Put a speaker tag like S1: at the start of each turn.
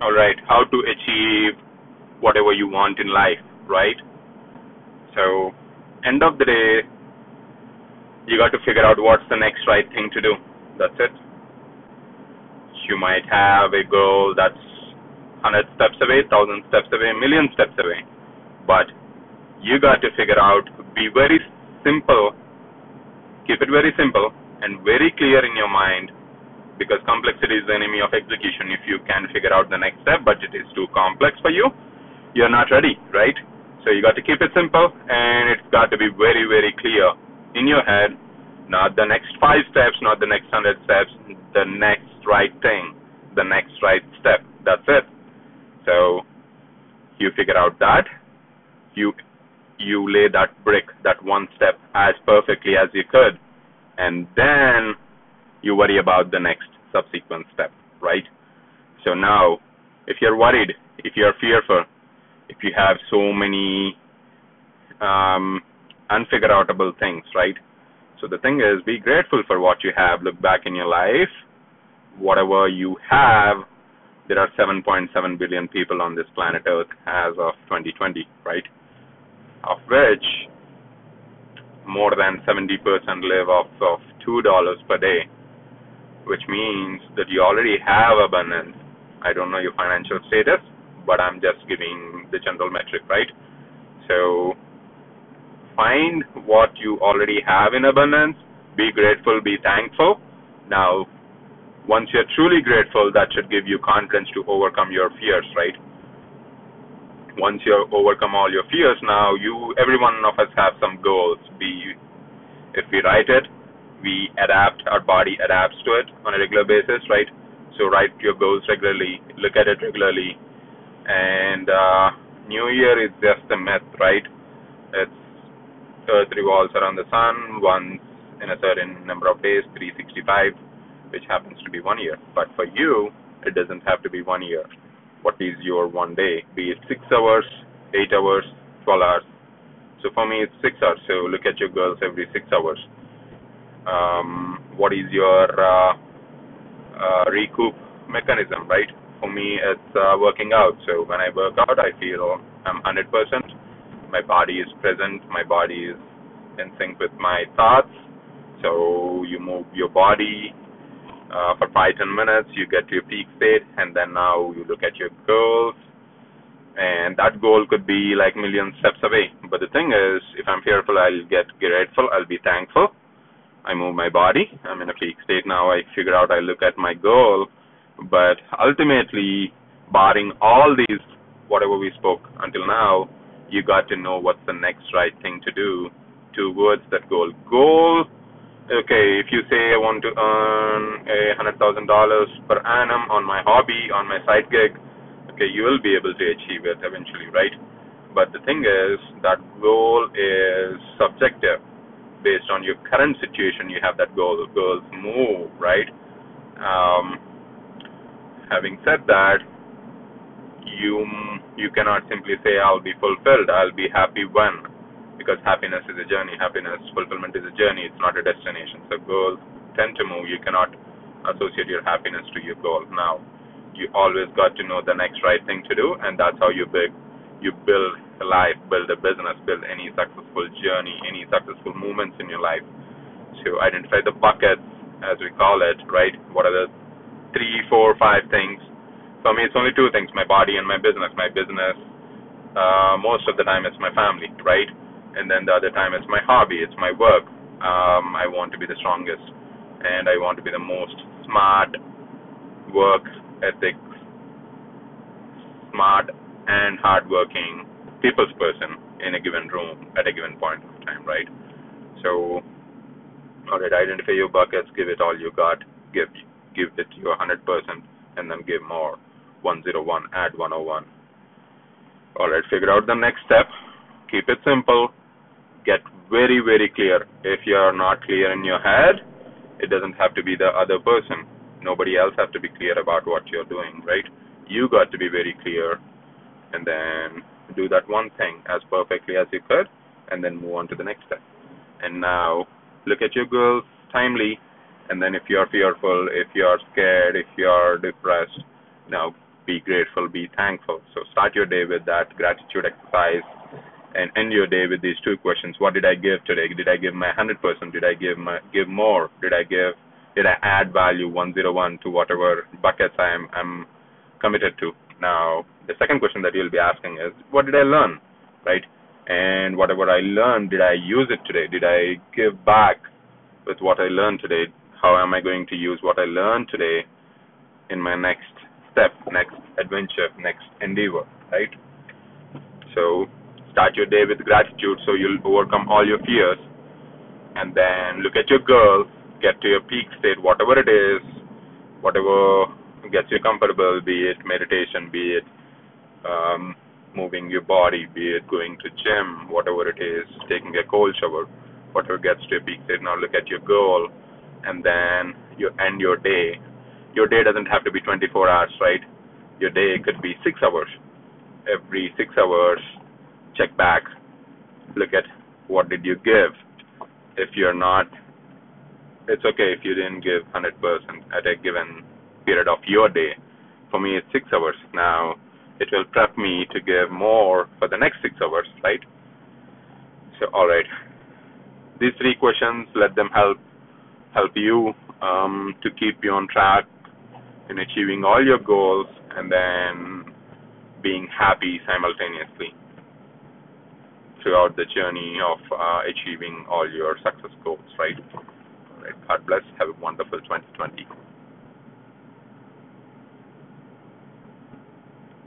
S1: all right, how to achieve whatever you want in life, right? So, end of the day, you got to figure out what's the next right thing to do. That's it. You might have a goal that's 100 steps away, 1000 steps away, million steps away. But you got to figure out, be very simple, keep it very simple and very clear in your mind because complexity is the enemy of execution. If you can figure out the next step, but it is too complex for you, you're not ready, right? So you got to keep it simple and it's got to be very, very clear in your head, not the next five steps, not the next hundred steps, the next right thing, the next right step. That's it. So you figure out that, you you lay that brick, that one step as perfectly as you could, and then you worry about the next subsequent step, right? So now, if you're worried, if you're fearful, if you have so many um, things, right? So the thing is, be grateful for what you have. Look back in your life, whatever you have. There are 7.7 billion people on this planet Earth as of 2020, right? Of which more than 70% live off of $2 per day, which means that you already have abundance. I don't know your financial status, but I'm just giving the general metric, right? So find what you already have in abundance, be grateful, be thankful. Now, once you're truly grateful, that should give you confidence to overcome your fears, right? Once you overcome all your fears, now you, every one of us have some goals. Be, if we write it, we adapt, our body adapts to it on a regular basis, right? So write your goals regularly, look at it regularly, and uh, New Year is just a myth, right? It's Earth revolves around the sun once in a certain number of days, 365, which happens to be one year. But for you, it doesn't have to be one year. What is your one day? Be it six hours, eight hours, 12 hours. So for me, it's six hours. So look at your goals every six hours. Um, what is your uh, uh, recoup mechanism, right? for me it's uh, working out. So when I work out, I feel I'm 100%. My body is present. My body is in sync with my thoughts. So you move your body uh, for five ten minutes. You get to your peak state, and then now you look at your goals. And that goal could be like million steps away. But the thing is, if I'm fearful, I'll get grateful. I'll be thankful. I move my body. I'm in a peak state now. I figure out. I look at my goal but ultimately, barring all these, whatever we spoke until now, you got to know what's the next right thing to do towards that goal. Goal, okay, if you say I want to earn a hundred thousand dollars per annum on my hobby, on my side gig, okay, you will be able to achieve it eventually, right? But the thing is, that goal is subjective. Based on your current situation, you have that goal. Goals move, right? Um, having said that, you you cannot simply say I'll be fulfilled, I'll be happy when, because happiness is a journey. Happiness, fulfillment is a journey. It's not a destination. So goals tend to move. You cannot associate your happiness to your goal. Now, you always got to know the next right thing to do, and that's how you build you build life, build a business, build any successful journey, any successful movements in your life. So identify the buckets, as we call it, right? What are the three, four, five things. For me, it's only two things: my body and my business. My business, uh, most of the time, it's my family, right? And then the other time, it's my hobby, it's my work. Um, I want to be the strongest, and I want to be the most smart, work ethics, smart and hardworking people's person in a given room at a given point of time, right? So, all right, identify your buckets, give it all you got, give give it your 100% and then give more. 101 add 101 all right figure out the next step. Keep it simple. Get very very clear. If you are not clear in your head it doesn't have to be the other person. Nobody else has to be clear about what you're doing right? You got to be very clear and then do that one thing as perfectly as you could and then move on to the next step and now look at your goals timely and then if you're fearful, if you're scared, if you're depressed, now be grateful, be thankful. So start your day with that gratitude exercise and end your day with these two questions. What did I give today? Did I give my 100%? Did I give my give more? Did I give did I add value 101 to whatever buckets I'm I'm committed to? Now, the second question that you'll be asking is what did I learn? Right? And whatever I learned, did I use it today? Did I give back with what I learned today? How am I going to use what I learned today in my next step, next adventure, next endeavor, right? So start your day with gratitude so you'll overcome all your fears and then look at your goal, get to your peak state, whatever it is, whatever gets you comfortable, be it meditation, be it um, moving your body, be it going to gym, whatever it is, taking a cold shower, whatever gets to your peak state. Now look at your goal and then you end your day your day doesn't have to be 24 hours, right? Your day could be six hours. Every six hours, check back, look at what did you give. If you're not, it's okay if you didn't give 100% at a given period of your day. For me, it's six hours. Now, it will prep me to give more for the next six hours, right? So, all right. These three questions, let them help help you um, to keep you on track in achieving all your goals and then being happy simultaneously throughout the journey of uh, achieving all your success goals, right? God bless. Have a wonderful 2020.